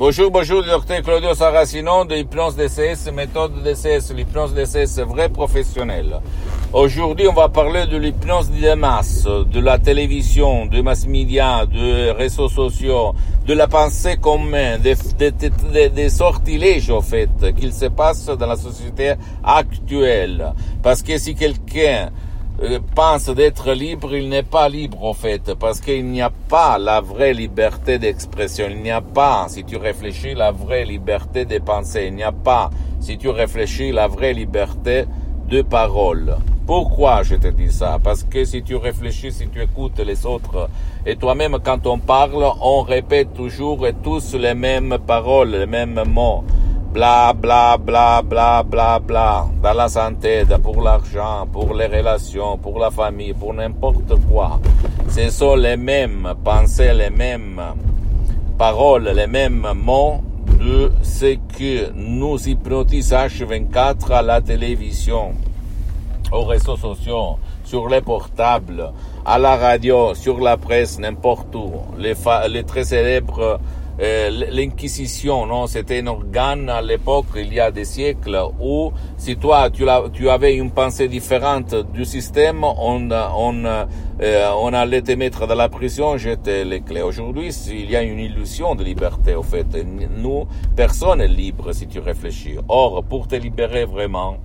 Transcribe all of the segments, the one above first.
Bonjour, bonjour, docteur Claudio Saracino de Hypnose DCS, méthode DCS, l'hypnose DCS vrai professionnel. Aujourd'hui, on va parler de l'hypnose des masses, de la télévision, de mass media, de réseaux sociaux, de la pensée commune, des, sortilèges, au fait, qu'il se passe dans la société actuelle. Parce que si quelqu'un pense d'être libre, il n'est pas libre en fait, parce qu'il n'y a pas la vraie liberté d'expression, il n'y a pas, si tu réfléchis, la vraie liberté de penser, il n'y a pas, si tu réfléchis, la vraie liberté de parole. Pourquoi je te dis ça? Parce que si tu réfléchis, si tu écoutes les autres, et toi-même quand on parle, on répète toujours tous les mêmes paroles, les mêmes mots bla bla bla bla bla bla, dans la santé, pour l'argent, pour les relations, pour la famille, pour n'importe quoi. Ce sont les mêmes pensées, les mêmes paroles, les mêmes mots de ce que nous hypnotisent H24 à la télévision, aux réseaux sociaux, sur les portables, à la radio, sur la presse, n'importe où. Les, très célèbres l'inquisition, non, c'était un organe à l'époque, il y a des siècles, où si toi tu, tu avais une pensée différente du système, on, on, euh, on allait te mettre dans la prison, jeter les clés. Aujourd'hui, il y a une illusion de liberté, au fait. Nous, personne n'est libre si tu réfléchis. Or, pour te libérer vraiment,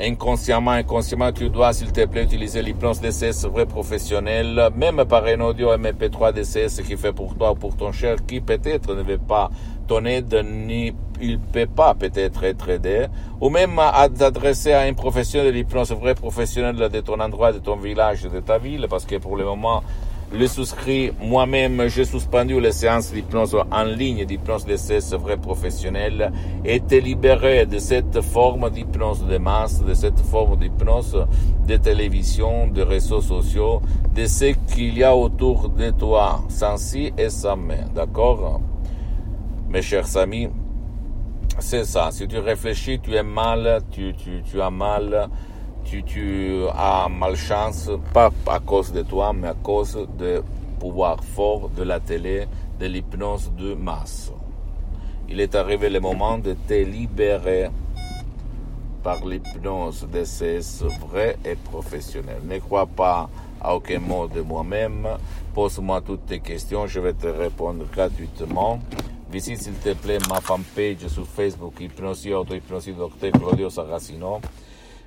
inconsciemment, inconsciemment, tu dois, s'il te plaît, utiliser l'hypnose DCS vrai professionnel, même par un audio MP3 DCS qui fait pour toi ou pour ton cher, qui peut-être ne veut pas ton aide, ni il peut pas peut-être être aidé, ou même à t'adresser à un professionnel de l'hypnose vrai professionnel de ton endroit, de ton village, de ta ville, parce que pour le moment, le souscrit, moi-même, j'ai suspendu les séances d'hypnose en ligne, d'hypnose DCS vrai professionnel, te libérer de cette forme d'hypnose de masse, de cette forme d'hypnose de télévision, de réseaux sociaux, de ce qu'il y a autour de toi, sans si et sans mais. D'accord? Mes chers amis, c'est ça. Si tu réfléchis, tu es mal, tu as mal, tu, tu as malchance, pas à cause de toi, mais à cause du pouvoir fort de la télé, de l'hypnose de masse. Il est arrivé le moment de te libérer par l'hypnose DCS vrai et professionnel. Ne crois pas à aucun mot de moi-même. Pose-moi toutes tes questions, je vais te répondre gratuitement. Visite s'il te plaît ma fanpage sur Facebook, Hypnosie Auto Hypnosie Docteur Claudio Saracino.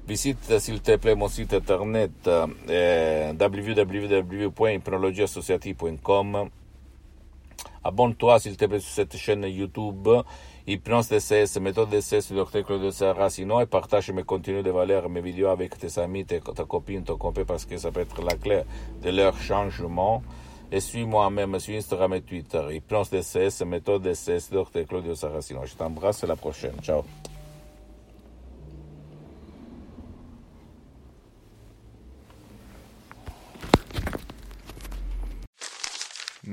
Visite s'il te plaît mon site internet euh, www.hypnologieassociative.com. Abonne-toi s'il te plaît sur cette chaîne YouTube Hypnose DCS, méthode DCS du Dr Claudio Saracino et partage mes contenus de valeur, mes vidéos avec tes amis, tes, ta copine, ton copain parce que ça peut être la clé de leur changement. Et suis-moi même sur Instagram et Twitter. Hypnose DCS, méthode DCS, Dr Claudio Saracino. Je t'embrasse, à la prochaine. Ciao.